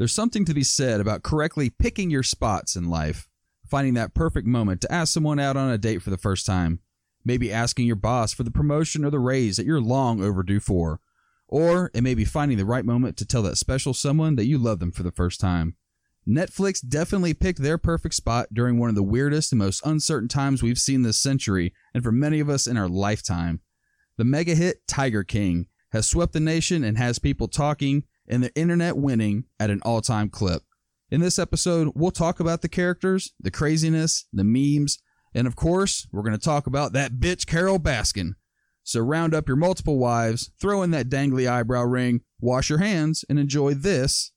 There's something to be said about correctly picking your spots in life, finding that perfect moment to ask someone out on a date for the first time, maybe asking your boss for the promotion or the raise that you're long overdue for, or it may be finding the right moment to tell that special someone that you love them for the first time. Netflix definitely picked their perfect spot during one of the weirdest and most uncertain times we've seen this century, and for many of us in our lifetime. The mega hit Tiger King has swept the nation and has people talking and the internet winning at an all time clip. In this episode, we'll talk about the characters, the craziness, the memes, and of course, we're going to talk about that bitch Carole Baskin. So round up your multiple wives, throw in that dangly eyebrow ring, wash your hands, and enjoy this.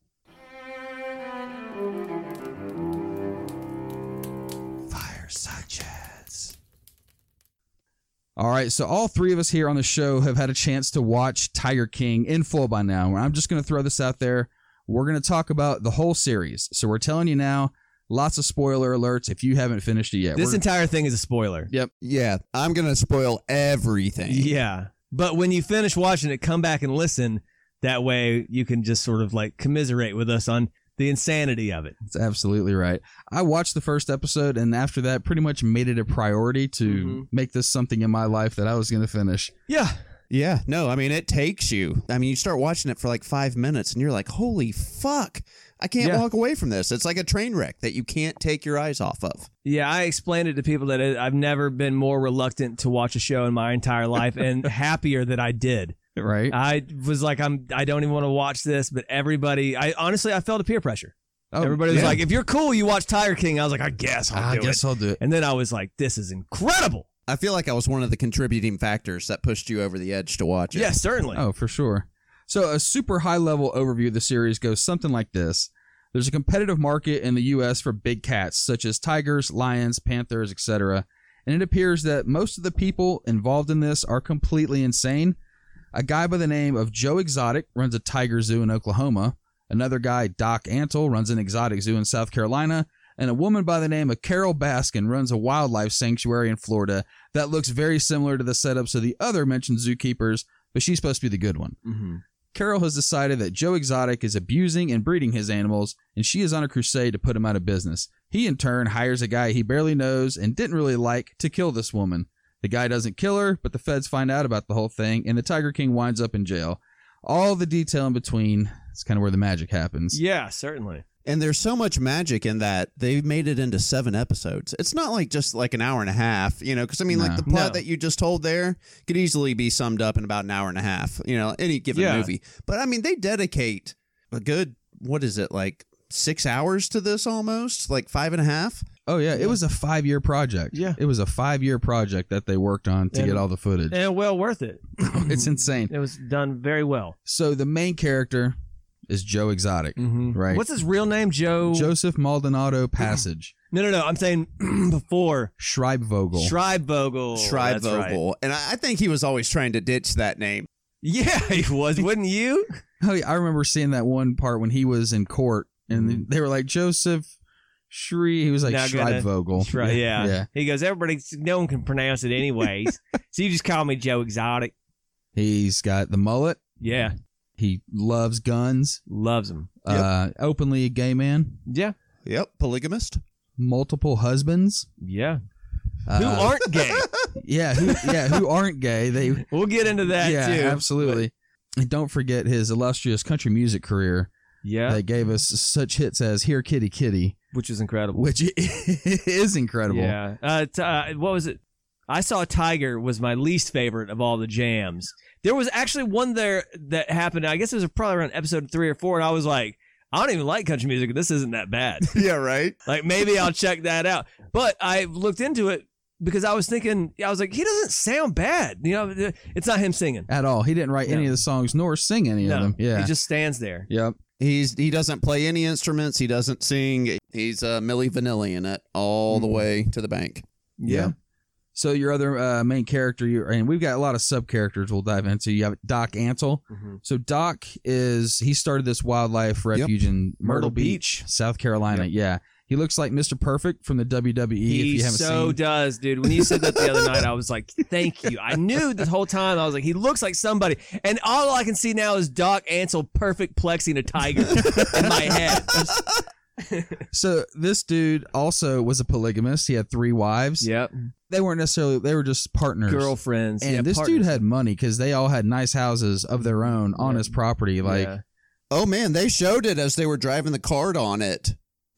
All right, so all three of us here on the show have had a chance to watch Tiger King in full by now. I'm just going to throw this out there. We're going to talk about the whole series. So we're telling you now, lots of spoiler alerts if you haven't finished it yet. This We're- entire thing is a spoiler. yep. Yeah, I'm gonna spoil everything. Yeah. But when you finish watching it, come back and listen. That way you can just sort of like commiserate with us on the insanity of it. That's absolutely right. I watched the first episode and after that pretty much made it a priority to Mhm. make this something in my life that I was going to finish. Yeah. Yeah, no, I mean it takes you. I mean, you start watching it for like five minutes, and you're like, "Holy fuck! I can't Yeah. walk away from this." It's like a train wreck that you can't take your eyes off of. Yeah, I explained it to people that I've never been more reluctant to watch a show in my entire life and happier that I did. Right? I was like, I'm, I don't even want to watch this, but everybody, I honestly, I felt a peer pressure. Oh, Everybody was yeah. like, if you're cool, you watch Tiger King. I was like, I guess I'll do it. I do guess it. I'll do it. And then I was like, this is incredible. I feel like I was one of the contributing factors that pushed you over the edge to watch it. Yes, certainly. Oh, for sure. So, a super high level overview of the series goes something like this There's a competitive market in the U.S. for big cats, such as tigers, lions, panthers, etc. And it appears that most of the people involved in this are completely insane. A guy by the name of Joe Exotic runs a tiger zoo in Oklahoma. Another guy, Doc Antle, runs an exotic zoo in South Carolina. And a woman by the name of Carole Baskin runs a wildlife sanctuary in Florida that looks very similar to the setups of the other mentioned zookeepers, but she's supposed to be the good one. Mm-hmm. Carole has decided that Joe Exotic is abusing and breeding his animals, and she is on a crusade to put him out of business. He, in turn, hires a guy he barely knows and didn't really like to kill this woman. The guy doesn't kill her, but the feds find out about the whole thing, and the Tiger King winds up in jail. All the detail in between is kind of where the magic happens. Yeah, certainly. And there's so much magic in that they made it into seven episodes. It's not like just like an hour and a half, you know, because I mean, No. like the plot No. that you just told there could easily be summed up in about an hour and a half, you know, any given Yeah. movie. But I mean, they dedicate a good, what is it, like six hours to this almost? Like five and a half? Oh, yeah, it was a five year project. Yeah. It was a five year project that they worked on to And- get all the footage. And well worth it. it's insane. It was done very well. So the main character is Joe Exotic, Mm-hmm. right? What's his real name? Joe. Joseph Maldonado Passage. No, no, no. I'm saying before Schreibvogel. Schreibvogel. That's right. Schreibvogel. And I I think he was always trying to ditch that name. Yeah, he was. Wouldn't you? Oh, yeah, I remember seeing that one part when he was in court, and they were like Joseph Shri. He was like Now gonna- Schreibvogel. Right. Yeah. yeah. He goes. Everybody, no one can pronounce it anyways. so you just call me Joe Exotic. He's got the mullet. Yeah, He loves guns. loves him. Uh, openly a gay man. Yeah, Yep, polygamist. Multiple husbands. yeah. Uh, Who aren't gay? Yeah, who, yeah, who aren't gay? They We'll get into that yeah, too. absolutely. And don't forget his illustrious country music career Yeah, that gave us such hits as "Here Kitty Kitty," which is incredible. which is incredible. Yeah. Uh, t- uh, what was it? I saw Tiger was my least favorite of all the jams. There was actually one there that happened. I guess it was probably around episode three or four, and I was like, I don't even like country music. This isn't that bad. yeah, right. like maybe I'll check that out. But I looked into it because I was thinking, I was like, he doesn't sound bad. You know, it's not him singing. At all, he didn't write any of the songs nor sing any of them. Yeah, he just stands there. yep. He's he doesn't play any instruments. He doesn't sing. He's uh, Milli Vanilli in it all the Mhm. way to the bank. Yeah. So your other uh, main character, you and we've got a lot of sub characters we'll dive into. You have Doc Antle. Mhm. So Doc is he started this wildlife refuge in Myrtle, Myrtle Beach, South Carolina. Yeah, He looks like Mr. Perfect from the WWE. if He you haven't so seen, does, dude. When you said that the other night, I was like, "Thank you." I knew the whole time. I was like, "He looks like somebody," and all I can see now is Doc Antle perfect plexing a tiger in my head. so this dude also was a polygamist. He had three wives. Yep, They weren't necessarily. They were just partners. girlfriends. and yeah, this partners. dude had money because they all had nice houses of their own on Yeah. his property. Like, Yeah. Oh man, they showed it as they were driving the cart on it.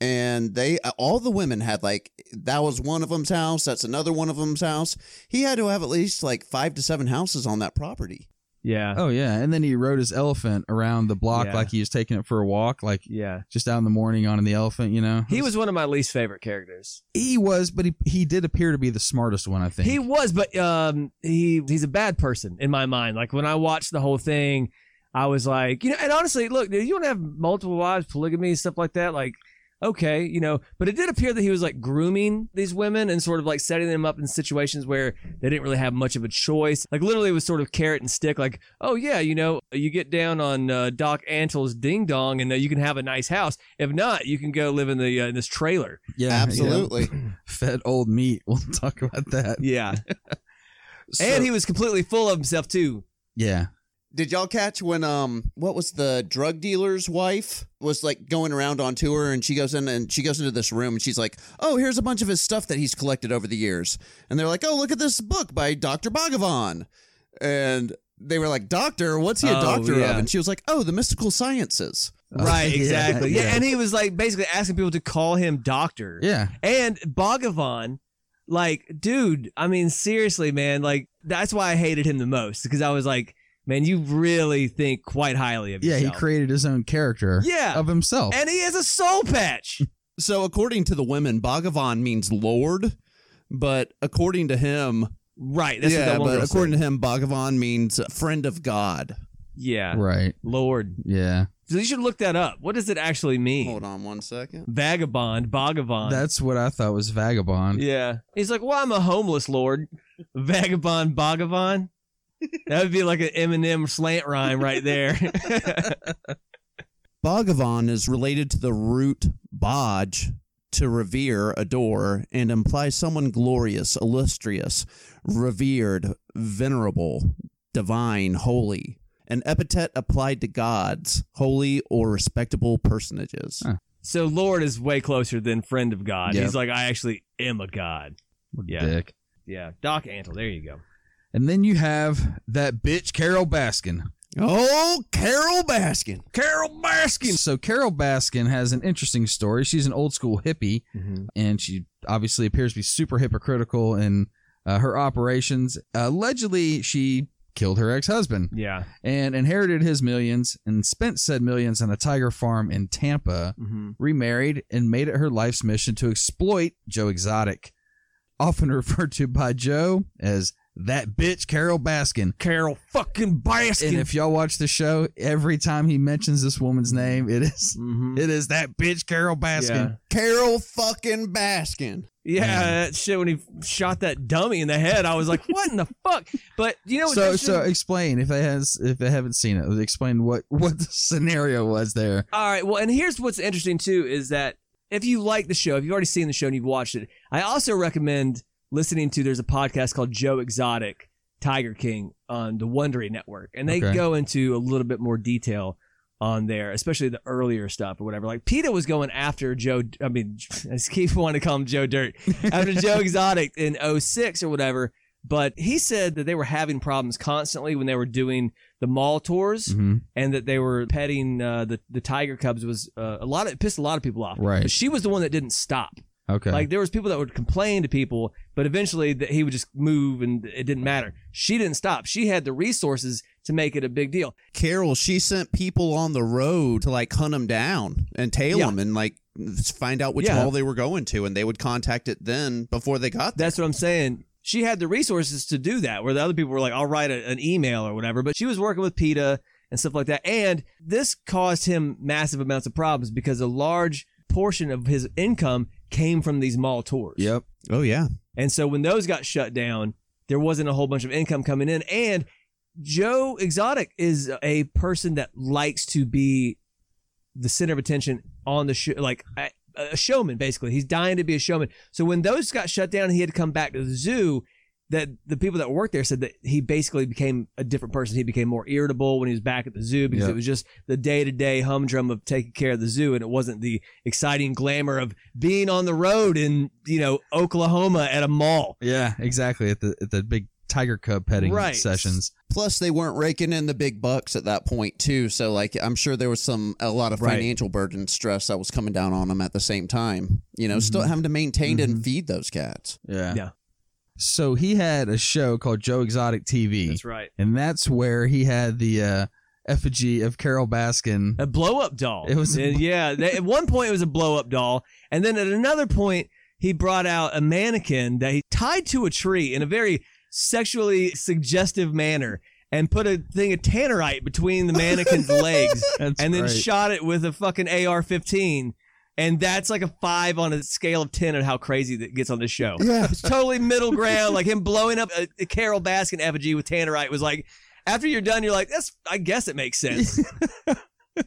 And they all the women had like that was one of them's house, that's another one of them's house. He had to have at least like 5 to 7 houses on that property. yeah, oh yeah, and then he rode his elephant around the block Yeah. like he was taking it for a walk, like yeah. just out in the morning on the elephant. You know, He was one of my least favorite characters. He was, but he he did appear to be the smartest one. I think He was, but um, he he's a bad person in my mind. Like when I watched the whole thing, I was like, you know, and honestly, look, dude, you want to have multiple wives, polygamy, stuff like that, like. Okay, you know, but it did appear that he was like grooming these women and sort of like setting them up in situations where they didn't really have much of a choice. Like literally, it was sort of carrot and stick. Like, oh yeah, you know, you get down on uh, Doc Antle's ding dong, and uh, you can have a nice house. If not, you can go live in the uh, in this trailer. yeah, Absolutely. yeah. fed old meat. We'll talk about that. Yeah, So- and he was completely full of himself too. yeah, Did y'all catch when um what was the drug dealer's wife was like going around on tour and she goes in and she goes into this room and she's like, "Oh, here's a bunch of his stuff that he's collected over the years." And they're like, "Oh, look at this book by Dr. Bhagavan." And they were like, "Doctor, what's he a Oh, doctor yeah. of?" And she was like, "Oh, the mystical sciences." Right, Yeah, exactly. Yeah, yeah. and he was like basically asking people to call him doctor. yeah. And Bhagavan, like, dude, I mean, seriously, man, like, that's why I hated him the most because I was like, man, you really think quite highly of yourself. Yeah, yourself. he created his own character Yeah. of himself. and he has a soul patch. So, according to the women, Bhagavan means Lord, but according to him, right. That's what yeah, that one but girl according said. to him, Bhagavan means friend of God. yeah, right. Lord. Yeah. So you should look that up. What does it actually mean? Hold on one second. Vagabond, Bhagavan. That's what I thought was vagabond. Yeah. He's like, well, I'm a homeless lord. Vagabond Bhagavan. That would be like an Eminem slant rhyme right there. Bhagavan is related to the root Bhaj, to revere, adore, and implies someone glorious, illustrious, revered, venerable, divine, holy. An epithet applied to gods, holy or respectable personages. Huh. so Lord is way closer than friend of God. Yep. He's like, I actually am a God. What Yeah. Dick. Yeah. Doc Antle. There you go. And then you have that bitch Carole Baskin. Oh, Carole Baskin. Carole Baskin. So Carole Baskin has an interesting story. She's an old school hippie, and she obviously appears to be super hypocritical in uh, her operations. allegedly, she killed her ex husband Yeah. and inherited his millions and spent said millions on a tiger farm in Tampa. Mm-hmm. Remarried and made it her life's mission to exploit Joe Exotic, often referred to by Joe as that bitch Carole Baskin. Carole fucking Baskin. And if y'all watch the show, every time he mentions this woman's name, it is Mhm. it is that bitch Carole Baskin. Yeah. Carole fucking Baskin. Yeah, Man. that shit when he shot that dummy in the head, I was like, "What in the fuck?" But you know, what's So interesting? so explain if they has if they haven't seen it, explain what what the scenario was there. All right. Well, and here's what's interesting too is that if you like the show, if you've already seen the show and you've watched it, I also recommend listening to. There's a podcast called Joe Exotic Tiger King on the Wondery Network, and they Okay. go into a little bit more detail on there, especially the earlier stuff or whatever. Like PETA was going after Joe. I mean, I keep wanting to call him Joe Dirt after Joe Exotic in 06 or whatever. But he said that they were having problems constantly when they were doing the mall tours Mhm. and that they were petting uh, the the tiger cubs was uh, a lot of it pissed a lot of people off. Right. But she was the one that didn't stop. Okay. Like there was people that would complain to people, but eventually that he would just move and it didn't matter. She didn't stop. She had the resources to make it a big deal. Carole, she sent people on the road to like hunt them down and tail Yeah. them and like find out which Yeah. mall they were going to, and they would contact it then before they got there. That's what I'm saying. She had the resources to do that, where the other people were like, "I'll write a, an email or whatever." But she was working with PETA and stuff like that, and this caused him massive amounts of problems because a large portion of his income came from these mall tours. yep. Oh yeah, And so when those got shut down, there wasn't a whole bunch of income coming in. And Joe Exotic is a person that likes to be the center of attention on the show, like a, showman basically. He's dying to be a showman. So when those got shut down he had to come back to the zoo, that the people that worked there said that he basically became a different person. He became more irritable when he was back at the zoo because Yep. it was just the day to day humdrum of taking care of the zoo, and it wasn't the exciting glamour of being on the road in you know Oklahoma at a mall. Yeah, exactly. At the at the big tiger cub petting Right. sessions. Plus, they weren't raking in the big bucks at that point too. So, like, I'm sure there was some a lot of Right. financial burden stress that was coming down on them at the same time. You know, still mm-hmm. having to maintain and mm-hmm. feed those cats. Yeah. Yeah. So he had a show called Joe Exotic TV, That's right. and that's where he had the uh, effigy of Carole Baskin. A blow up doll. It was a yeah. at one point, it was a blow up doll. And then at another point, he brought out a mannequin that he tied to a tree in a very sexually suggestive manner and put a thing of tannerite between the mannequin's legs That's and then right. shot it with a fucking AR 15. And that's like a five on a scale of 10 on how crazy that gets on this show. Yeah. It's totally middle ground. Like him blowing up a, a Carole Baskin effigy with tannerite was like, after you're done, you're like, that's, I guess it makes sense.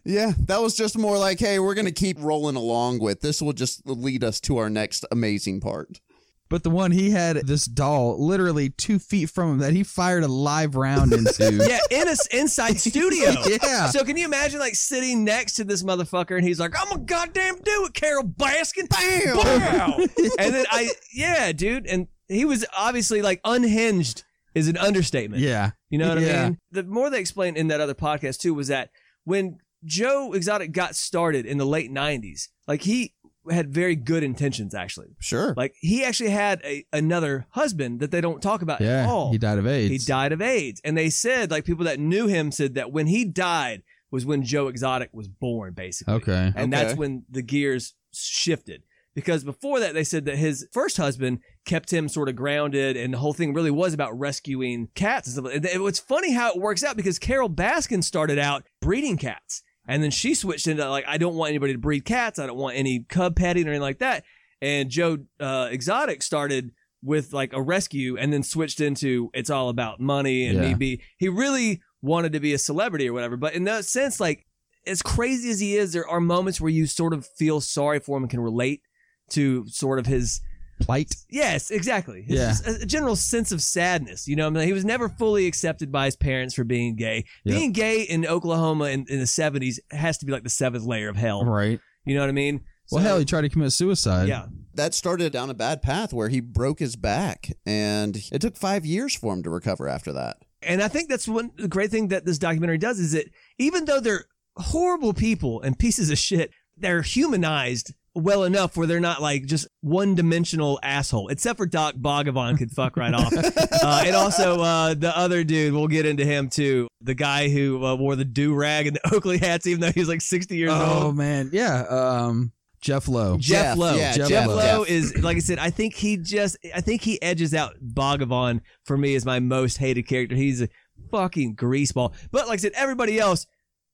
Yeah, that was just more like, hey, we're gonna keep rolling along with this. Will just lead us to our next amazing part. But the one he had this doll literally two feet from him that he fired a live round into. yeah, in a inside studio. Yeah. So can you imagine like sitting next to this motherfucker and he's like, "I'm a goddamn do it, Carole Baskin." Bam! Wow. and then I, yeah, dude, and he was obviously like unhinged is an understatement. Yeah. You know what I mean? The more they explained in that other podcast too was that when Joe Exotic got started in the late '90s, like he had very good intentions actually. Sure. Like he actually had a another husband that they don't talk about at Yeah. all. He died of AIDS. He died of AIDS. And they said, like, people that knew him said that when he died was when Joe Exotic was born, basically. Okay. And that's when the gears shifted. Because before that, they said that his first husband kept him sort of grounded, and the whole thing really was about rescuing cats and stuff. And it- It's funny how it works out because Carole Baskin started out breeding cats, and then she switched into like, I don't want anybody to breed cats. I don't want any cub petting or anything like that. And Joe uh, Exotic started with like a rescue, and then switched into it's all about money and me Yeah. be. He really wanted to be a celebrity or whatever. But in that sense, like as crazy as he is, there are moments where you sort of feel sorry for him and can relate to sort of his Plight. yes, exactly. His- Yeah. a, a general sense of sadness. You know, I mean, he was never fully accepted by his parents for being gay. Yep. Being gay in Oklahoma in, in the seventies has to be like the seventh layer of hell. Right. You know what I mean? Well, So- hell, he tried to commit suicide. yeah. that started down a bad path where he broke his back, and it took five years for him to recover after that. And I think that's one the great thing that this documentary does is that even though they're horrible people and pieces of shit, they're humanized well enough where they're not like just one dimensional asshole. Except for Doc Bhagavan could fuck right off. Uh, and also uh, the other dude, we'll get into him too. The guy who uh, wore the do rag and the Oakley hats, even though he was like sixty years Oh old. Oh, man. Yeah. Um. Jeff Lowe. Jeff, Jeff, Lowe. yeah, Jeff, Jeff Lowe Lowe. is like I said. I think he just. I think he edges out Bhagavan for me as my most hated character. He's a fucking greaseball. But like I said, everybody else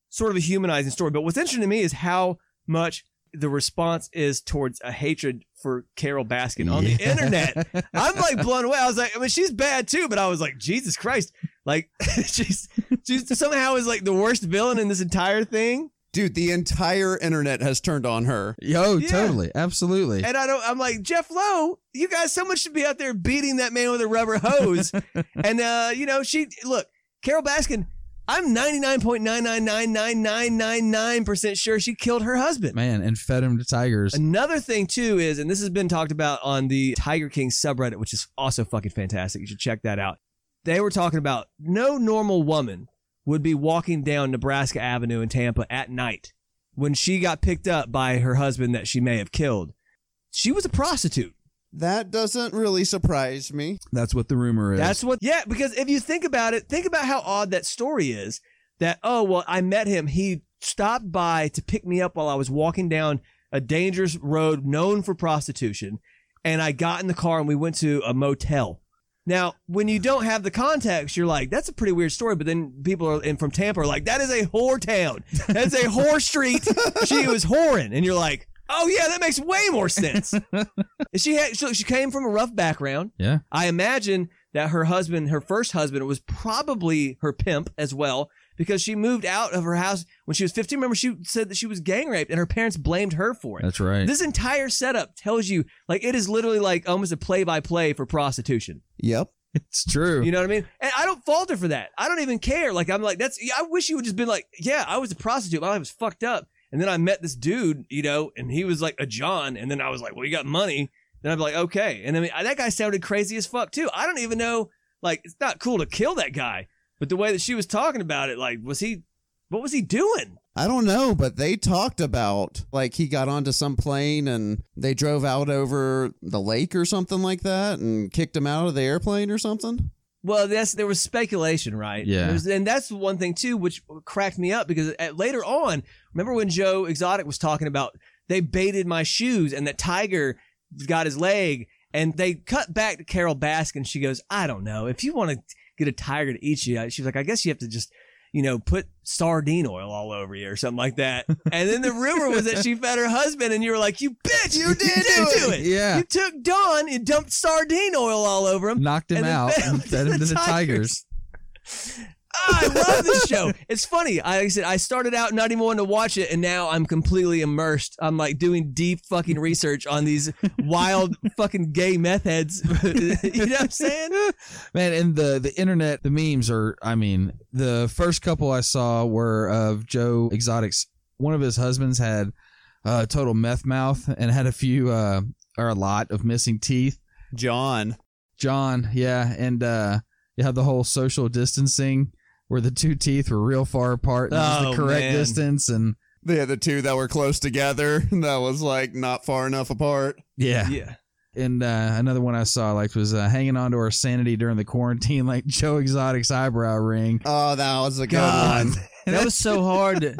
sort of a humanizing story. But what's interesting to me is how much the response is towards a hatred for Carole Baskin on the internet. I'm like blown away. I was like, I mean, she's bad too, but I was like, Jesus Christ, like she's she's somehow is like the worst villain in this entire thing. Dude, the entire internet has turned on her. Yo, Yeah. totally, absolutely. And I don't. I'm like Jeff Lowe. You guys, someone should be out there beating that man with a rubber hose. and uh, you know, she look Carole Baskin. I'm 99.9999999 percent sure she killed her husband. Man, and fed him to tigers. Another thing too is, and this has been talked about on the Tiger King subreddit, which is also fucking fantastic. You should check that out. They were talking about no normal woman would be walking down Nebraska Avenue in Tampa at night when she got picked up by her husband that she may have killed. She was a prostitute. That doesn't really surprise me. That's what the rumor is. That's what, yeah, because if you think about it, think about how odd that story is that, oh, well, I met him. He stopped by to pick me up while I was walking down a dangerous road known for prostitution. And I got in the car and we went to a motel. Now, when you don't have the context, you're like, that's a pretty weird story. But then people are in from Tampa are like, that is a whore town. That's a whore street. She was whoring. And you're like, oh, yeah, that makes way more sense. she had, so she came from a rough background. yeah. I imagine that her husband, her first husband, was probably her pimp as well. because she moved out of her house when she was 15. Remember, she said that she was gang raped and her parents blamed her for it. That's right. This entire setup tells you, like, it is literally like almost a play by play for prostitution. Yep. it's true. You know what I mean? And I don't falter for that. I don't even care. Like, I'm like, that's, I wish you would just been like, yeah, I was a prostitute. My life was fucked up. And then I met this dude, you know, and he was like a John. And then I was like, well, you got money. Then I'd be like, okay. And I mean, that guy sounded crazy as fuck too. I don't even know, like, it's not cool to kill that guy. But the way that she was talking about it, like, was he, what was he doing? I don't know, but they talked about like he got onto some plane and they drove out over the lake or something like that and kicked him out of the airplane or something. Well, that's there was speculation, right? Yeah. Was- and that's one thing too, which cracked me up because at, later on, remember when Joe Exotic was talking about they baited my shoes and that Tiger got his leg, and they cut back to Carole Baskin. She goes, "I don't know if you want to get a tiger to eat you." She was like, "I guess you have to just." You know, put sardine oil all over you or something like that. And then the rumor was that she fed her husband, and you were like, "You bitch, you, did, do it. Yeah. You took Don and dumped sardine oil all over him. Knocked him out him and fed him to the tigers. Ah, I love this show. It's funny. I, like I said I started out not even wanting to watch it, and now I'm completely immersed. I'm like doing deep fucking research on these wild fucking gay meth heads. you know what I'm saying? Man, and the the internet, the memes are. I mean, the first couple I saw were of Joe Exotic's. One of his husbands had uh, total meth mouth and had a few uh, or a lot of missing teeth. John. John, yeah, and uh, you have the whole social distancing where the two teeth were real far apart. And that was Oh, the correct man. distance, and They had the two that were close together. That was like not far enough apart. yeah, Yeah. And uh, another one I saw like was uh, hanging on to our sanity during the quarantine, like Joe Exotic's eyebrow ring. Oh, that was a good God. one. That was so hard. To,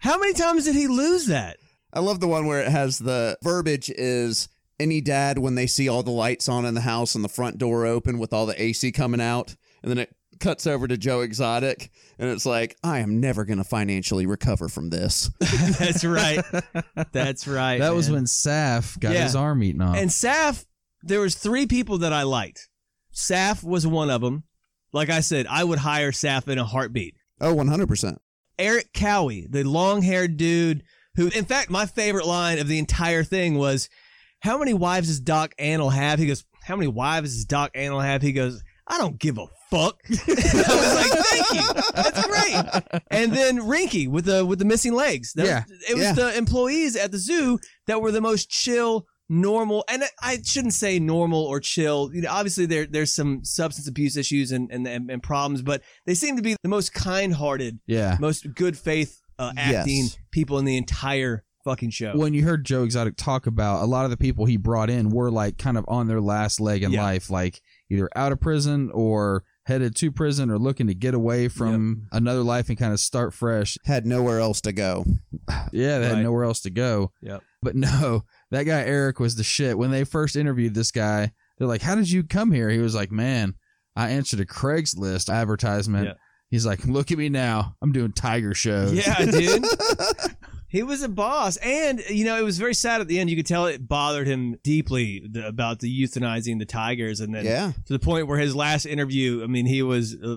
how many times did he lose that? I love the one where it has the verbiage is any dad when they see all the lights on in the house and the front door open with all the AC coming out, and then it cuts over to Joe Exotic, and it's like, I am never going to financially recover from this. That's right. That's right. That was when Saff got Yeah. his arm eaten off. And Saff, there was three people that I liked. Saff was one of them. Like I said, I would hire Saff in a heartbeat. Oh, 100%. Erik Cowie, the long-haired dude who, in fact, my favorite line of the entire thing was, "How many wives does Doc Antle have?" He goes, "How many wives does Doc Antle have?" He goes, "I don't give a fuck." I was like, "Thank you, that's great." And then Reinke with the with the missing legs. That Yeah. was, it was Yeah. the employees at the zoo that were the most chill. Normal, and I shouldn't say normal or chill. You know, obviously there there's some substance abuse issues and and, and, problems, but they seem to be the most kind-hearted yeah. most good faith uh, Yes. acting people in the entire fucking show. When you heard Joe Exotic talk about a lot of the people he brought in were like kind of on their last leg in Yeah. life, like either out of prison or headed to prison or looking to get away from another life and kind of start fresh. Had nowhere else to go. Yeah, they had nowhere else to go. Yep. But no, that guy Erik was the shit. When they first interviewed this guy, they're like, "How did you come here?" He was like, "Man, I answered a Craigslist advertisement." Yeah. He's like, "Look at me now. I'm doing tiger shows." yeah, dude. he was a boss, and you know it was very sad at the end. You could tell it bothered him deeply the, about the euthanizing the tigers, and then Yeah. to the point where his last interview, I mean, he was uh,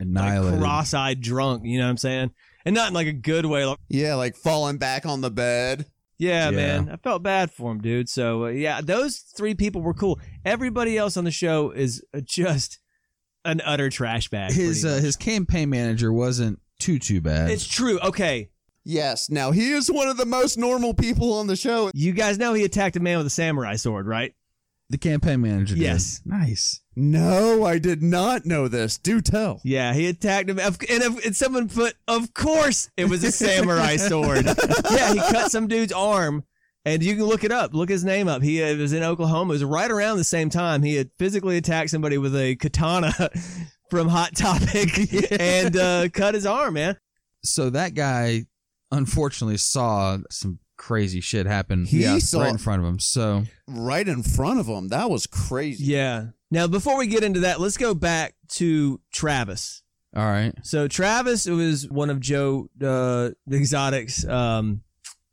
like cross-eyed drunk. You know what I'm saying? And not in like a good way. Like, Yeah, like falling back on the bed. yeah, Yeah. man, I felt bad for him, dude. So uh, yeah, those three people were cool. Everybody else on the show is uh, just an utter trash bag. his uh, his campaign manager wasn't too too bad. It's true. Okay. Yes. Now, he is one of the most normal people on the show. You guys know he attacked a man with a samurai sword, right? the campaign manager. did. Yes. nice. No, I did not know this. Do tell. Yeah, he attacked him. And, if, and someone put, of course, it was a samurai sword. yeah, he cut some dude's arm. And you can look it up. Look his name up. He uh, was in Oklahoma. It was right around the same time. He had physically attacked somebody with a katana from Hot Topic and uh, cut his arm, man. So that guy, unfortunately, saw some crazy shit happen. He yeah, saw- right in front of him. So Right in front of him. That was crazy. Yeah. Now, before we get into that, let's go back to Travis. all right, So Travis was one of Joe uh, the Exotics. Um,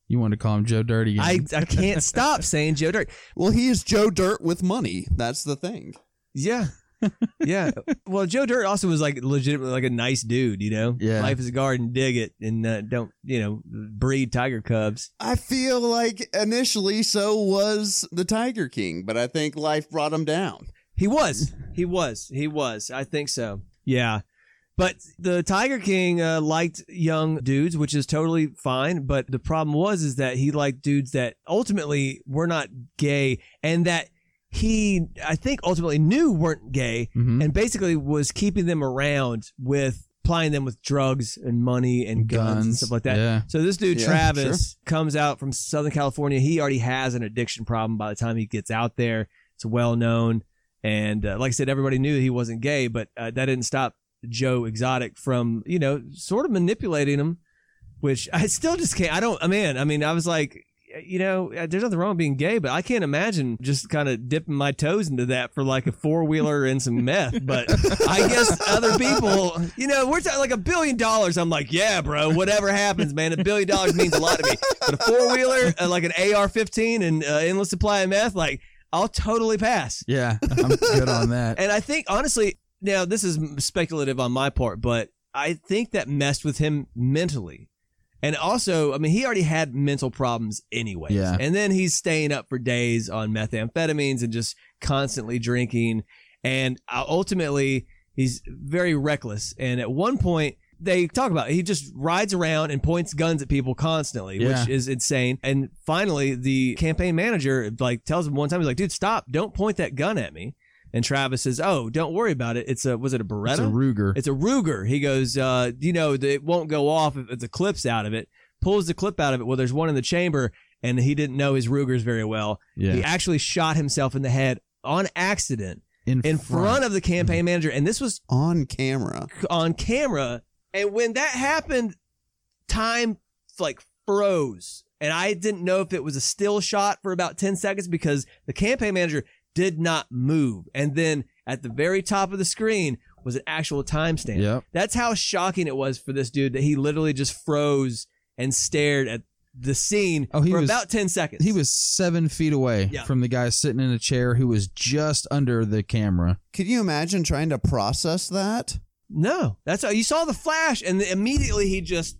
you want to call him Joe Dirty? I, I can't stop saying Joe Dirt. Well, he is Joe Dirt with money. That's the thing. Yeah. Yeah. Well, Joe Dirt also was like legitimately like a nice dude, you know? Yeah. Life is a garden, dig it, and uh, don't, you know, breed tiger cubs. I feel like initially so was the Tiger King, but I think life brought him down. He was. He was. He was. I think so. Yeah. But the Tiger King uh, liked young dudes, which is totally fine. But the problem was is that he liked dudes that ultimately were not gay, and that he, I think, ultimately knew weren't gay, Mhm. and basically was keeping them around with plying them with drugs and money and guns, and stuff like that. Yeah. So this dude Yeah, Travis comes out from Southern California. He already has an addiction problem by the time he gets out there. It's well known, and uh, like I said, everybody knew he wasn't gay, but uh, that didn't stop Joe Exotic from you know sort of manipulating him, which I still just can't. I don't. I mean, I mean, I was like. You know, uh, there's nothing wrong with being gay, but I can't imagine just kind of dipping my toes into that for like a four wheeler and some meth. But I guess other people, you know, we're talking like a billion dollars. I'm like, yeah, bro, whatever happens, man. A billion dollars means a lot to me. But a four wheeler, uh, like an AR-15 and uh, endless supply of meth, like I'll totally pass. Yeah. I'm good on that. And I think honestly, now this is speculative on my part, but I think that messed with him mentally. And also, I mean, he already had mental problems anyway. Yeah. And then he's staying up for days on methamphetamines and just constantly drinking. And uh, ultimately, he's very reckless. And at one point, they talk about it. he just rides around and points guns at people constantly, Yeah. which is insane. And finally, the campaign manager like tells him one time, he's like, "Dude, stop! Don't point that gun at me." And Travis says, "Oh, don't worry about it. It's a was it a Beretta? It's a Ruger. It's a Ruger. He goes, uh, you know, it won't go off if the clip's out of it. Pulls the clip out of it. Well, there's one in the chamber, and he didn't know his Rugers very well. yeah. He actually shot himself in the head on accident in front of the campaign manager, and this was On camera. on camera. And when that happened, time like froze. And I didn't know if it was a still shot for about 10 seconds because the campaign manager did not move. And then at the very top of the screen was an actual timestamp. Yep. That's how shocking it was for this dude that he literally just froze and stared at the scene Oh, he for was- about 10 seconds. He was seven feet away Yeah. from the guy sitting in a chair who was just under the camera. Could you imagine trying to process that? No, that's how you saw the flash, and immediately he just.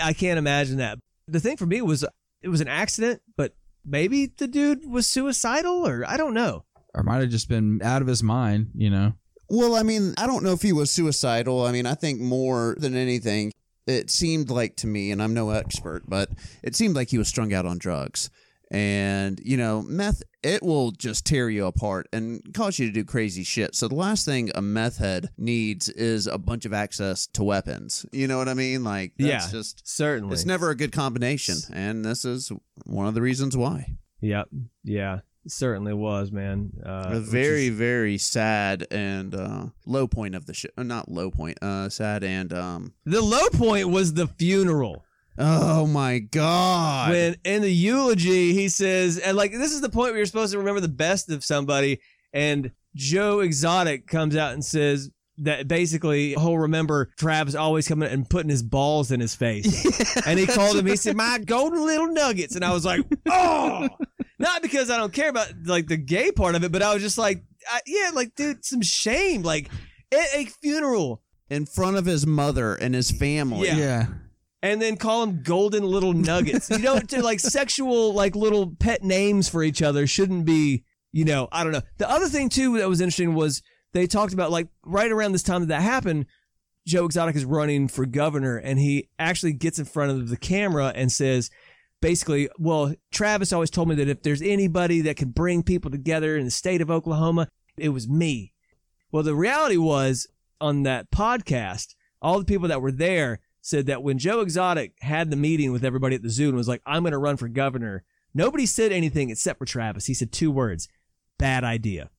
I can't imagine that. The thing for me was it was an accident, but maybe the dude was suicidal, or I don't know. Or might have just been out of his mind, you know? Well, I mean, I don't know if he was suicidal. I mean, I think more than anything, it seemed like to me, and I'm no expert, but it seemed like he was strung out on drugs. And, you know, meth, it will just tear you apart and cause you to do crazy shit. So the last thing a meth head needs is a bunch of access to weapons. You know what I mean? Like, that's Yeah. just, Certainly, it's never a good combination. And this is one of the reasons why. Yep. Yeah. Certainly was, man. Uh, a very, is- very sad and uh, low point of the show. Not low point, uh, sad and um, the low point was the funeral. Oh my god. when in the eulogy he says and like this is the point where you're supposed to remember the best of somebody and joe exotic comes out and says that basically he'll remember Travis always coming and putting his balls in his face. and he called him, he said, My golden little nuggets. And I was like, Oh not because I don't care about like the gay part of it, but I was just like, I, yeah, like, dude, some shame. Like at a funeral. in front of his mother and his family. Yeah. Yeah. And then call them golden little nuggets. you don't do like sexual like little pet names for each other shouldn't be, you know, I don't know. The other thing too that was interesting was they talked about like right around this time that that happened, Joe Exotic is running for governor and he actually gets in front of the camera and says basically, well, Travis always told me that if there's anybody that could bring people together in the state of Oklahoma, it was me. Well, the reality was on that podcast, all the people that were there said that when Joe Exotic had the meeting with everybody at the zoo and was like, I'm going to run for governor, nobody said anything except for Travis. He said two words bad idea.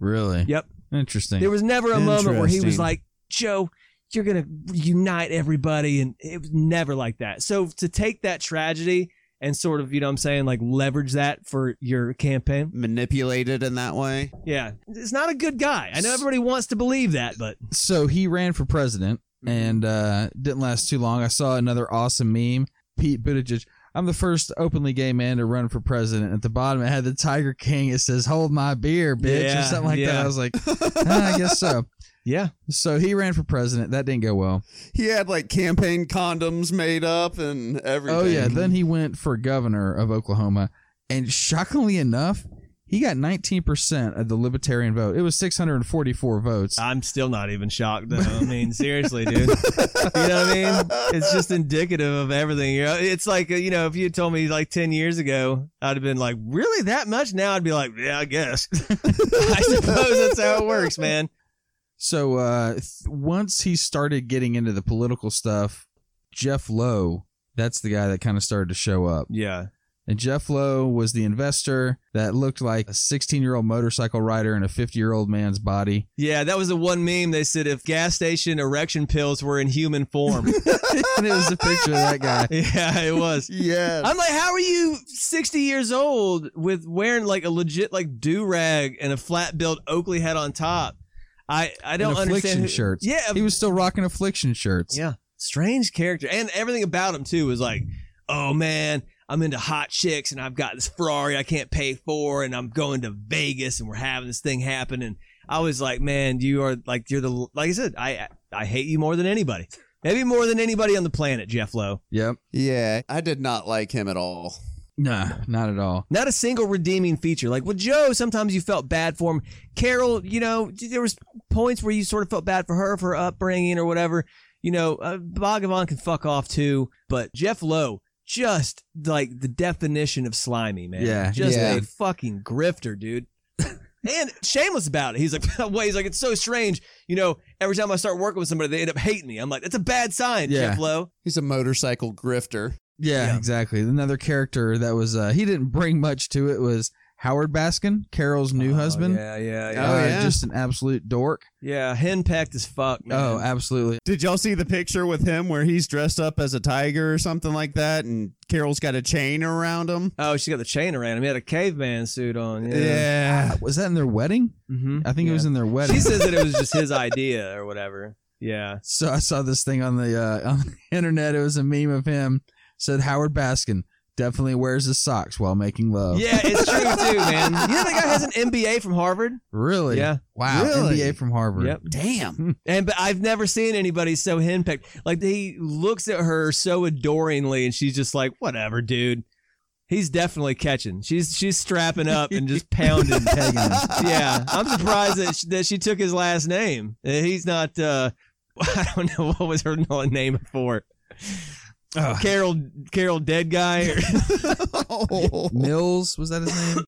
Really? Yep. Interesting. There was never a moment where he was like, Joe, you're going to unite everybody. And it was never like that. So to take that tragedy and sort of, you know what I'm saying, like leverage that for your campaign. Manipulated in that way. Yeah. It's not a good guy. I know everybody wants to believe that, but so he ran for president and uh, didn't last too long. I saw another awesome meme. Pete Buttigieg. I'm the first openly gay man to run for president. At the bottom, it had the Tiger King. It says, "Hold my beer, bitch," Yeah, or something like that. I was like, "Ah, I guess so. Yeah. So he ran for president. That didn't go well. He had like campaign condoms made up and everything. Oh yeah. Then he went for governor of Oklahoma, and shockingly enough, he got 19% of the libertarian vote. It was 644 votes. I'm still not even shocked though. I mean, seriously, dude. You know what I mean? It's just indicative of everything. It's like you know, if you told me like ten years ago, I'd have been like, really that much? Now I'd be like, yeah, I guess. I suppose that's how it works, man. So uh, th- once he started getting into the political stuff, Jeff Lowe, that's the guy that kind of started to show up. Yeah. And Jeff Lowe was the investor that looked like a 16 year old motorcycle rider in a 50 year old man's body. Yeah, that was the one meme they said if gas station erection pills were in human form. and it was a picture of that guy. yeah, it was. yeah. I'm like, how are you 60 years old with wearing like a legit like do rag and a flat built Oakley hat on top? I I don't and affliction understand. who- shirts. Yeah, He was still rocking affliction shirts. yeah, strange character, and everything about him too was like, oh man, I'm into hot chicks, and I've got this Ferrari I can't pay for, and I'm going to Vegas, and we're having this thing happen, and I was like, man, you are like you're the like I said, I I hate you more than anybody. Maybe more than anybody on the planet, Jeff Lowe. Yep. Yeah. I did not like him at all. Nah, not at all. Not a single redeeming feature. Like with Joe, sometimes you felt bad for him. Carole, you know, there was points where you sort of felt bad for her for her upbringing or whatever. You know, uh, Bhagavan can fuck off too, but Jeff Lowe, just like the definition of slimy, man. Yeah, just yeah. a fucking grifter, dude. and shameless about it. He's like, well, he's like, it's so strange. You know, every time I start working with somebody, they end up hating me. I'm like, that's a bad sign, Yeah. Jeff Lowe. He's a motorcycle grifter. Yeah, Yeah. exactly. Another character that was uh he didn't bring much to it was Howard Baskin, Carole's new Oh, husband. Yeah, yeah, Oh, Uh, yeah. just an absolute dork. yeah. Henpecked as fuck, man. Oh, absolutely. Did y'all see the picture with him where he's dressed up as a tiger or something like that, and Carole's got a chain around him? Oh, she got the chain around him. He had a caveman suit on. Yeah. Yeah. Was that in their wedding? Mm-hmm. I think it was in their wedding. She says that it was just his idea or whatever. Yeah. so I saw this thing on the uh, on the internet. It was a meme of him. Said Howard Baskin definitely wears his socks while making love. Yeah, it's true too, man. You know that guy has an MBA from Harvard? Really? Yeah. Wow. Really? MBA from Harvard. Yep. Damn. And but I've never seen anybody so henpecked. Like he looks at her so adoringly, and she's just like, "Whatever, dude." He's definitely catching. She's she's strapping up and just pounding. Pegging him. yeah, I'm surprised that she, that she took his last name. He's not. uh I don't know what was her name before. Oh, Carole Carole Dead Guy. Oh. Mills was that his name?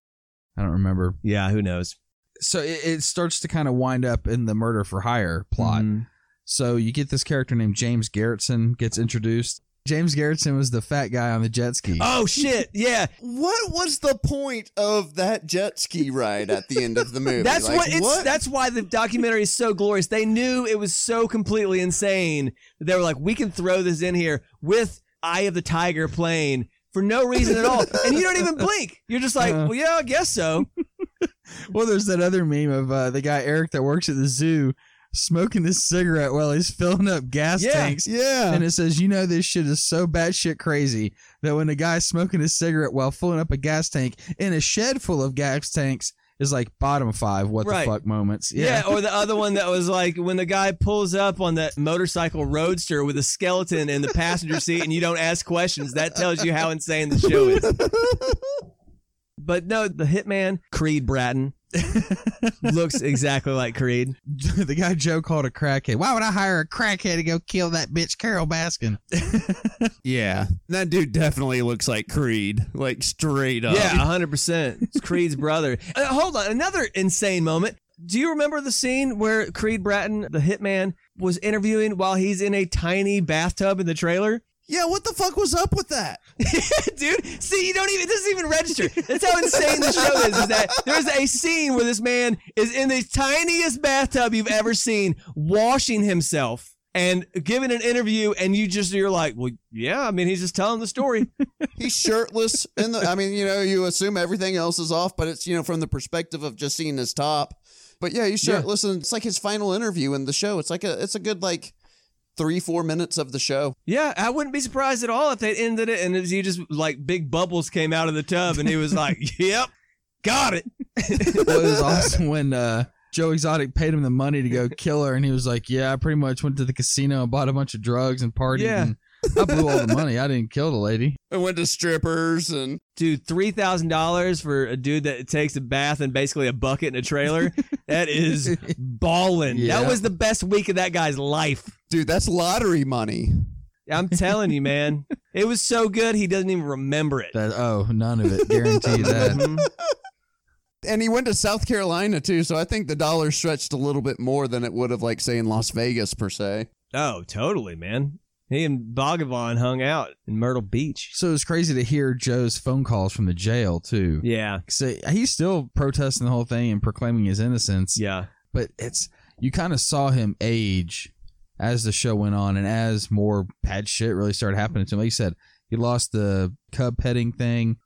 I don't remember. yeah, who knows? So it, it starts to kind of wind up in the murder for hire plot. Mhm. So you get this character named James Garretson gets introduced. James Garretson was the fat guy on the jet ski. Oh shit! Yeah, What was the point of that jet ski ride at the end of the movie? that's Like, what it's. That's why the documentary is so glorious. They knew it was so completely insane that they were like, we can throw this in here with Eye of the Tiger playing for no reason at all, and you don't even blink. You're just like, Uh. well, yeah, I guess so. Well, there's that other meme of uh, the guy Erik that works at the zoo smoking this cigarette while he's filling up gas Yeah, tanks. yeah. And it says, you know, this shit is so batshit crazy that when a guy's smoking a cigarette while filling up a gas tank in a shed full of gas tanks is like bottom five what Right. the fuck moments. Yeah. or the other one that was like when the guy pulls up on that motorcycle roadster with a skeleton in the passenger seat and you don't ask questions. That tells you how insane the show is. But no, the hitman, Creed Bratton, looks exactly like Creed. the guy Joe called a crackhead. Why would I hire a crackhead to go kill that bitch Carole Baskin? yeah. That dude definitely looks like Creed. Like straight up. Yeah, 100%. It's Creed's brother. Uh, hold on, another insane moment. Do you remember the scene where Creed Bratton, the hitman, was interviewing while he's in a tiny bathtub in the trailer? Yeah, what the fuck was up with that? Dude, see, you don't even, it doesn't even register. That's how insane the show is, is that there's a scene where this man is in the tiniest bathtub you've ever seen, washing himself and giving an interview, and you just, you're like, well, yeah, I mean, he's just telling the story. He's shirtless in the I mean, you know, you assume everything else is off, but it's, you know, from the perspective of just seeing his top. But yeah, he's Yeah. shirtless and it's like his final interview in the show. It's like a it's a good like three, four minutes of the show. Yeah, I wouldn't be surprised at all if they ended it and it was, he just like big bubbles came out of the tub and he was like, "Yep, got it." Well, it was awesome when uh, Joe Exotic paid him the money to go kill her, and he was like, "Yeah, I pretty much went to the casino and bought a bunch of drugs and partied, Yeah. and I blew all the money. I didn't kill the lady." I went to strippers and Dude, three thousand dollars for a dude that takes a bath in basically a bucket in a trailer. that is ballin'. Yeah. That was the best week of that guy's life. Dude, that's lottery money. I'm telling you, man. It was so good he doesn't even remember it. That oh, none of it. Guarantee that. Mhm. And he went to South Carolina too, so I think the dollar stretched a little bit more than it would have, like, say, in Las Vegas per se. Oh, totally, man. He and Bhagavan hung out in Myrtle Beach. So it was crazy to hear Joe's phone calls from the jail too. Yeah, So he's still protesting the whole thing and proclaiming his innocence. yeah. but it's you kind of saw him age as the show went on and as more bad shit really started happening to him. Like you said, he lost the cub petting thing,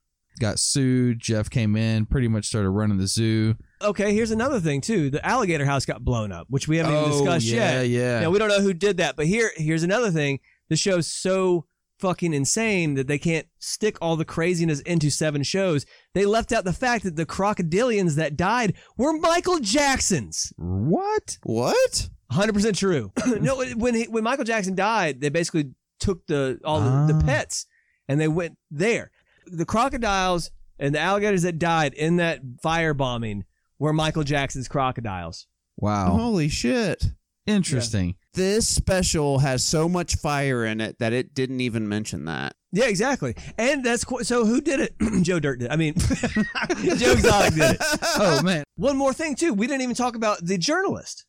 got sued. Jeff came in, pretty much started running the zoo. Okay, here's another thing too. The alligator house got blown up, which we haven't even oh, discussed Oh, yeah, yet. yeah. Now we don't know who did that, but here here's another thing. The show's so fucking insane that they can't stick all the craziness into seven shows. They left out the fact that the crocodilians that died were Michael Jackson's. what? What? 100% true. no, when he, when Michael Jackson died, they basically took the all the, the Ah. pets and they went there. The crocodiles and the alligators that died in that firebombing were Michael Jackson's crocodiles. Wow, Holy shit. interesting. This special has so much fire in it that it didn't even mention that. Yeah, exactly. And that's qu- so. Who did it? Joe Dirt did. I mean, Joe Exotic did it. Oh man, One more thing too. We didn't even talk about the journalist,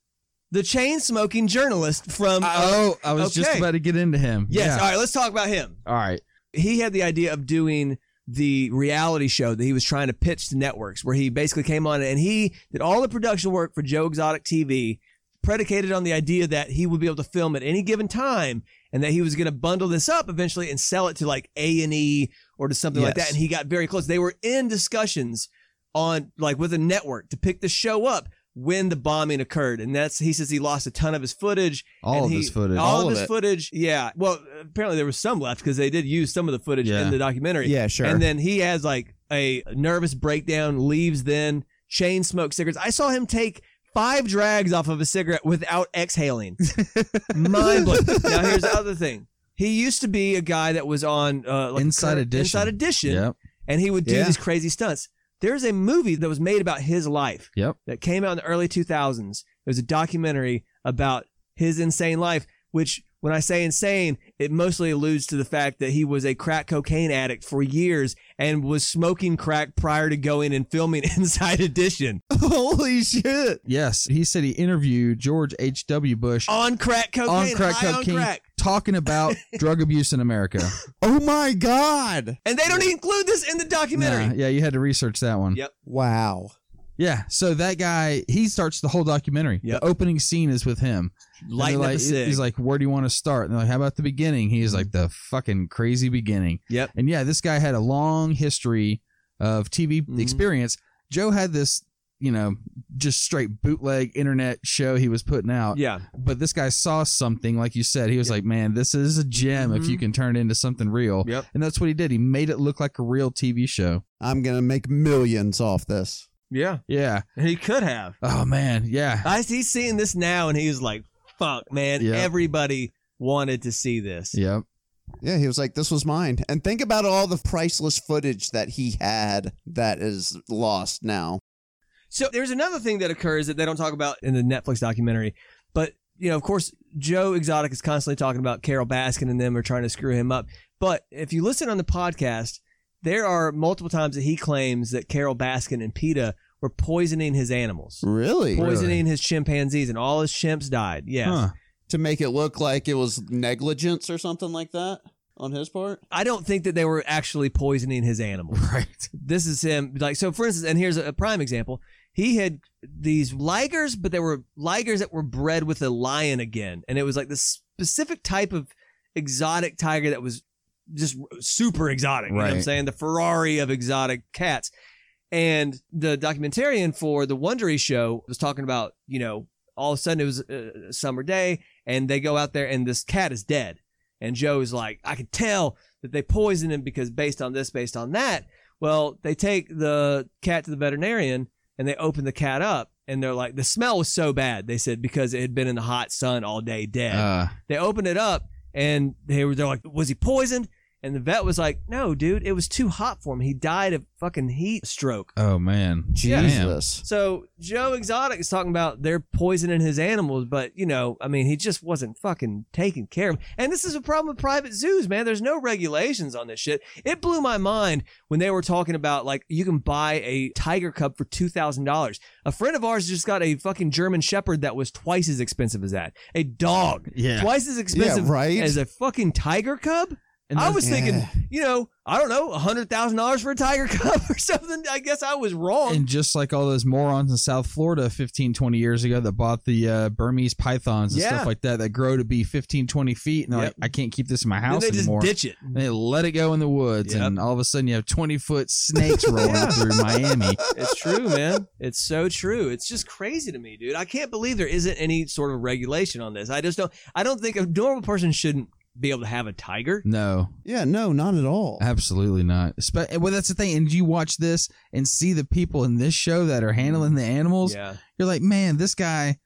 the chain smoking journalist from. uh, oh, I was just about to get into him. yes. Yeah. All right. Let's talk about him. All right. he had the idea of doing the reality show that he was trying to pitch to networks, where he basically came on and he did all the production work for Joe Exotic TV, predicated on the idea that he would be able to film at any given time, and that he was going to bundle this up eventually and sell it to like A and E or to something like that. And he got very close. They were in discussions on like with a network to pick the show up when the bombing occurred, and that's he says he lost a ton of his footage. All and of he- his footage. All, All of of his it. footage. Yeah. Well, apparently there was some left because they did use some of the footage Yeah. in the documentary. Yeah, sure. And then he has like a nervous breakdown, leaves then, chain smoke cigarettes. I saw him take five drags off of a cigarette without exhaling. Mind blowing. Now here's the other thing. He used to be a guy that was on uh, like Inside current- Edition. Inside Edition, Yep. and he would do Yeah. these crazy stunts. There's a movie that was made about his life Yep. that came out in the early 2000s. It was a documentary about his insane life, which when I say insane, it mostly alludes to the fact that he was a crack cocaine addict for years and was smoking crack prior to going and filming Inside Edition Holy shit. Yes, he said he interviewed George H. W. Bush on crack cocaine. on crack high on cocaine, crack. talking about drug abuse in America. Oh my God. And they don't include this in the documentary. Nah, yeah, you had to research that one. Yep. Wow. Yeah, so that guy, he starts the whole documentary. Yep. The opening scene is with him. And they're Lighting like. He's like, "Where do you want to start?" And they're like, "How about the beginning?" He's like, "The fucking crazy beginning." Yep. And yeah, this guy had a long history of TV Mhm. experience. Joe had this, you know, just straight bootleg internet show he was putting out. Yeah. But this guy saw something, like you said, he was like, "Man, this is a gem if Mhm. you can turn it into something real." Yep. And that's what he did. He made it look like a real TV show. I'm going to make millions off this. Yeah. Yeah. He could have. Oh man. Yeah. I he's seeing this now and he's like, fuck, man. Yep. Everybody wanted to see this. Yep. Yeah, he was like, this was mine. And think about all the priceless footage that he had that is lost now. So there's another thing that occurs that they don't talk about in the Netflix documentary, but you know, of course, Joe Exotic is constantly talking about Carole Baskin and them are trying to screw him up. But if you listen on the podcast, there are multiple times that he claims that Carole Baskin and PETA were poisoning his animals, Really? poisoning his chimpanzees, and all his chimps died. Yes. Huh. To make it look like it was negligence or something like that on his part? I don't think that they were actually poisoning his animals. Right. this is him like so for instance and here's a prime example he had these ligers but they were ligers that were bred with a lion again and it was like this specific type of exotic tiger that was just super exotic you know what i'm saying the ferrari of exotic cats and the documentarian for the Wondery show was talking about you know all of a sudden it was a summer day and they go out there and this cat is dead. And Joe is like, I can tell that they poisoned him because based on this, based on that. Well, they take the cat to the veterinarian and they open the cat up and they're like, the smell was so bad. They said because it had been in the hot sun all day dead. Uh, they open it up and they were they're like, was he poisoned? And the vet was like, no, dude, it was too hot for him. He died of fucking heat stroke. oh man, Jesus. So Joe Exotic is talking about they're poisoning his animals, but you know, I mean, he just wasn't fucking taking care of. 'em. And this is a problem with private zoos, man. There's no regulations on this shit. It blew my mind when they were talking about like you can buy a tiger cub for two thousand dollars. A friend of ours just got a fucking German Shepherd that was twice as expensive as that. A dog, Yeah. twice as expensive right? as a fucking tiger cub. And I was thinking, you know, I don't know, hundred thousand dollars for a tiger cub or something. I guess I was wrong. And just like all those morons in South Florida 15, 20 years ago that bought the uh, Burmese pythons and Yeah. stuff like that that grow to be 15, 20 feet. And they're Yep. like, I can't keep this in my house they just ditch it. And they let it go in the woods. Yep. And all of a sudden you have 20 foot snakes rolling through Miami. It's true, man. It's so true. It's just crazy to me, dude. I can't believe there isn't any sort of regulation on this. I just don't. I don't think a normal person shouldn't be able to have a tiger. No, Yeah, no, not at all. absolutely not. Spe- well, that's the thing. And you watch this and see the people in this show that are handling the animals. Yeah, You're like, man, this guy.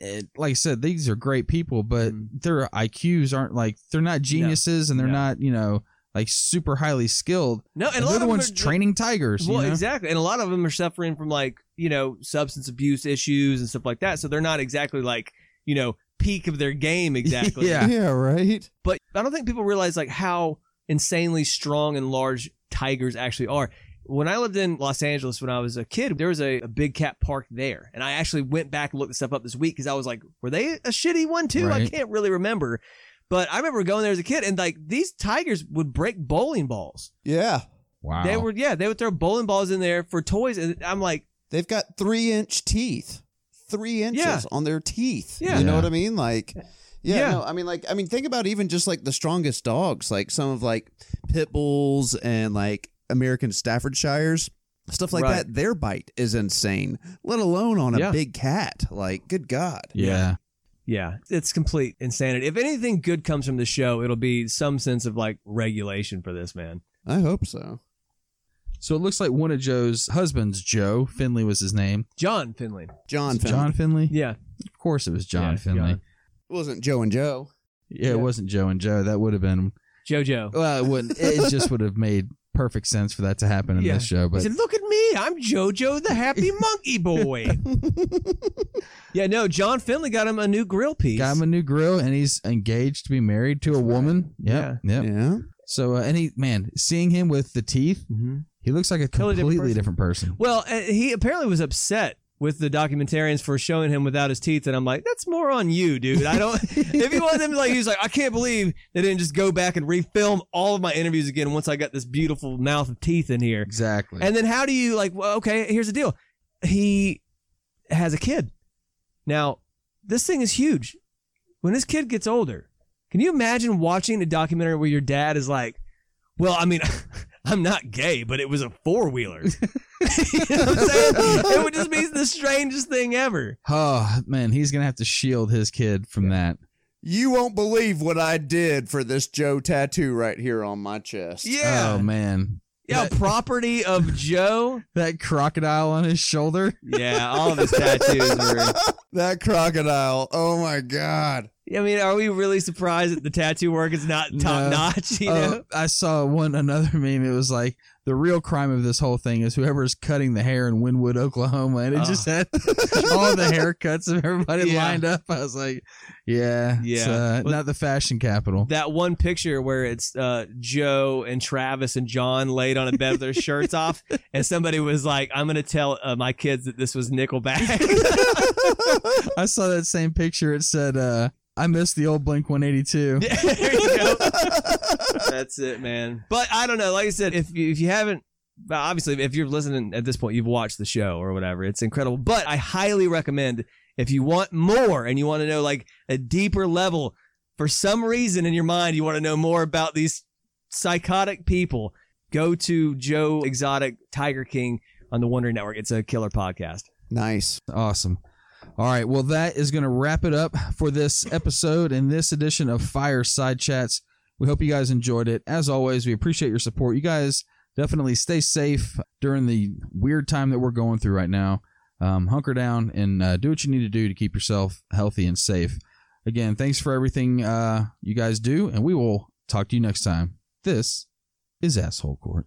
eh, Like I said, these are great people, but Mhm. their IQs aren't like they're not geniuses, and they're No. not you know like super highly skilled. no, and, And a lot they're of the them ones are, training tigers. Well, you know? exactly, and a lot of them are suffering from like you know substance abuse issues and stuff like that. So they're not exactly like you know peak of their game exactly. Yeah. Yeah, right. But I don't think people realize like how insanely strong and large tigers actually are. When I lived in Los Angeles when I was a kid, there was a, a big cat park there. And I actually went back and looked this stuff up this week because I was like, were they a shitty one too? I can't really remember. But I remember going there as a kid and like these tigers would break bowling balls. Yeah. Wow. They were, yeah, they would throw bowling balls in there for toys. And I'm like, They've got three inch teeth. Three inches Yeah. on their teeth. Yeah. You know Yeah. what I mean? Like yeah, Yeah. no, I mean like I mean think about even just like the strongest dogs, like some of like pit bulls and like American Staffordshires. Stuff like Right. that, their bite is insane. Let alone on a Yeah. big cat. Like, good God. yeah. Yeah, it's complete insanity. If anything good comes from the show, it'll be some sense of like regulation for this man. I hope so. So it looks like one of Joe's husbands, Joe Finley, was his name. John Finley. John Finley. John Finley. Yeah. Of course, it was John Yeah, Finley. John. It wasn't Joe and Joe. Yeah, Yeah. it wasn't Joe and Joe. That would have been JoJo. well, it wouldn't. It just would have made perfect sense for that to happen in Yeah. this show. He But said, "Look at me, I'm JoJo, the happy monkey boy." yeah, no, John Finley got him a new grill piece. got him a new grill, and he's engaged to be married to a woman. Yep, yep. Yeah. So, uh, and he, man, seeing him with the teeth, Mhm. He looks like a completely different different person. Well, uh, he apparently was upset with the documentarians for showing him without his teeth, and I'm like, that's more on you, dude. I don't. if you want them, like, he's like, I can't believe they didn't just go back and refilm all of my interviews again once I got this beautiful mouth of teeth in here. Exactly. And then how do you like? Well, okay, here's the deal. He has a kid. Now, this thing is huge. When this kid gets older, can you imagine watching a documentary where your dad is like, "Well, I mean, I'm not gay, but it was a four wheeler." you know what I'm saying? It would just be the strangest thing ever. oh man, he's gonna have to shield his kid from that. You won't believe what I did for this Joe tattoo right here on my chest. Yeah, Oh man, yeah. Property of Joe. that crocodile on his shoulder. Yeah, all of his tattoos were. That crocodile. Oh my God. I mean, are we really surprised that the tattoo work is not top No. notch? You Oh, know? I saw one another meme. It was like the real crime of this whole thing is whoever's cutting the hair in Wynnewood, Oklahoma, and it Oh. just had all the haircuts of everybody Yeah. lined up. I was like, yeah, Yeah. uh, Well- not the fashion capital. that one picture where it's uh, Joe and Travis and John laid on a bed with their shirts off, and somebody was like, "I'm gonna tell uh, my kids that this was Nickelback." I saw that same picture. It said, uh, "I miss the old Blink 182." there you go. That's it, man. But I don't know. Like I said, if you, if you haven't. well, Obviously, if you're listening at this point, you've watched the show or whatever. It's incredible. But I highly recommend if you want more and you want to know like a deeper level, for some reason in your mind, you want to know more about these psychotic people, go to Joe Exotic Tiger King on the Wondery Network. It's a killer podcast. Nice. Awesome. All right. Well, that is going to wrap it up for this episode and this edition of Fireside Chats. We hope you guys enjoyed it. As always, we appreciate your support. You guys definitely stay safe during the weird time that we're going through right now. Um, hunker down and uh, do what you need to do to keep yourself healthy and safe. Again, thanks for everything uh, you guys do, and we will talk to you next time. This is Asshole Court.